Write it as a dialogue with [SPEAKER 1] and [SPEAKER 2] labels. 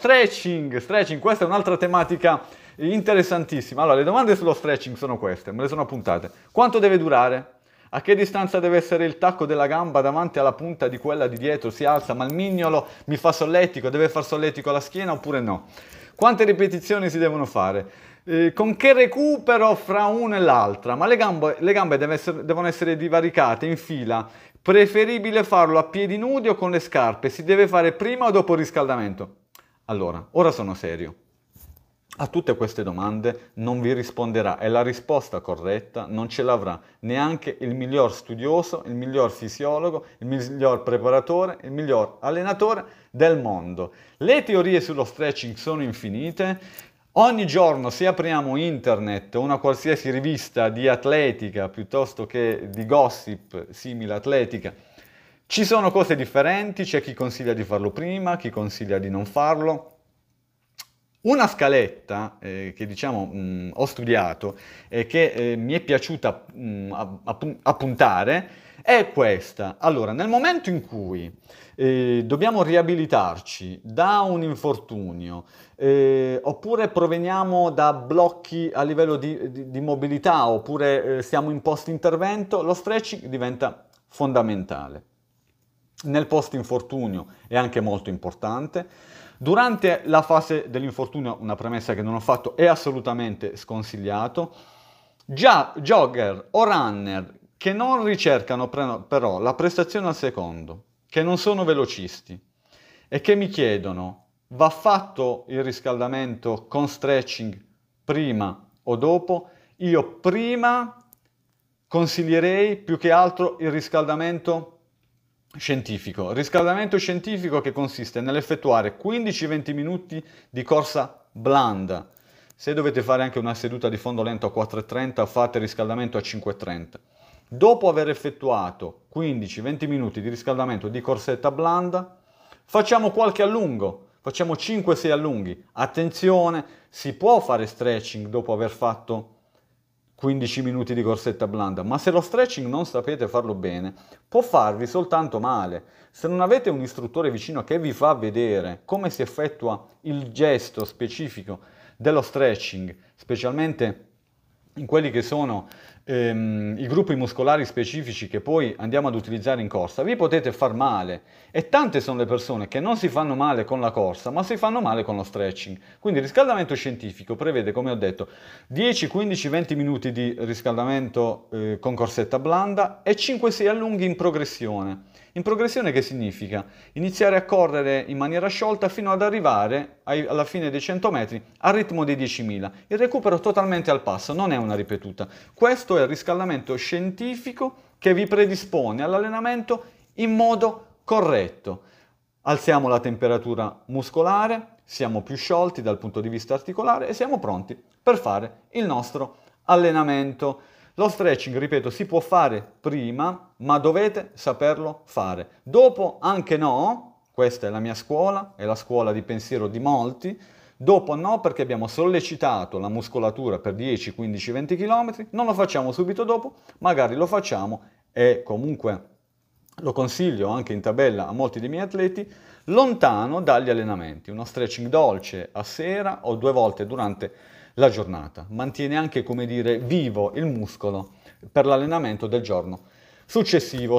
[SPEAKER 1] Stretching, stretching, questa è un'altra tematica interessantissima. Allora, le domande sullo stretching sono queste, me le sono appuntate. Quanto deve durare? A che distanza deve essere il tacco della gamba davanti alla punta di quella di dietro? Si alza, ma il mignolo mi fa solletico, deve far solletico la schiena oppure no? Quante ripetizioni si devono fare? Eh, con che recupero fra una e l'altra? Ma le gambe, le gambe essere, devono essere divaricate in fila. Preferibile farlo a piedi nudi o con le scarpe? Si deve fare prima o dopo il riscaldamento? Allora, ora sono serio. A tutte queste domande non vi risponderà e la risposta corretta non ce l'avrà neanche il miglior studioso, il miglior fisiologo, il miglior preparatore, il miglior allenatore del mondo. Le teorie sullo stretching sono infinite. Ogni giorno se apriamo internet o una qualsiasi rivista di atletica piuttosto che di gossip simile atletica, ci sono cose differenti, c'è chi consiglia di farlo prima, chi consiglia di non farlo. Una scaletta eh, che diciamo mh, ho studiato e che eh, mi è piaciuta mh, appuntare è questa. Allora, nel momento in cui eh, dobbiamo riabilitarci da un infortunio eh, oppure proveniamo da blocchi a livello di, di, di mobilità oppure eh, siamo in post intervento, lo stretching diventa fondamentale nel post infortunio è anche molto importante. Durante la fase dell'infortunio, una premessa che non ho fatto, è assolutamente sconsigliato. Già jogger o runner che non ricercano però la prestazione al secondo, che non sono velocisti e che mi chiedono va fatto il riscaldamento con stretching prima o dopo, io prima consiglierei più che altro il riscaldamento scientifico. Riscaldamento scientifico che consiste nell'effettuare 15-20 minuti di corsa blanda. Se dovete fare anche una seduta di fondo lento a 4,30, fate riscaldamento a 5,30. Dopo aver effettuato 15-20 minuti di riscaldamento di corsetta blanda, facciamo qualche allungo, facciamo 5-6 allunghi. Attenzione, si può fare stretching dopo aver fatto 15 minuti di corsetta blanda, ma se lo stretching non sapete farlo bene, può farvi soltanto male. Se non avete un istruttore vicino che vi fa vedere come si effettua il gesto specifico dello stretching, specialmente in quelli che sono ehm, i gruppi muscolari specifici che poi andiamo ad utilizzare in corsa, vi potete far male. E tante sono le persone che non si fanno male con la corsa, ma si fanno male con lo stretching. Quindi il riscaldamento scientifico prevede, come ho detto, 10, 15, 20 minuti di riscaldamento eh, con corsetta blanda e 5-6 allunghi in progressione. In progressione che significa? Iniziare a correre in maniera sciolta fino ad arrivare ai, alla fine dei 100 metri al ritmo dei 10.000. Il recupero totalmente al passo, non è una ripetuta. Questo il riscaldamento scientifico che vi predispone all'allenamento in modo corretto. Alziamo la temperatura muscolare, siamo più sciolti dal punto di vista articolare e siamo pronti per fare il nostro allenamento. Lo stretching, ripeto, si può fare prima, ma dovete saperlo fare. Dopo anche no, questa è la mia scuola, è la scuola di pensiero di molti, dopo no perché abbiamo sollecitato la muscolatura per 10, 15, 20 km, non lo facciamo subito dopo, magari lo facciamo e comunque lo consiglio anche in tabella a molti dei miei atleti, lontano dagli allenamenti, uno stretching dolce a sera o due volte durante la giornata, mantiene anche, come dire, vivo il muscolo per l'allenamento del giorno successivo.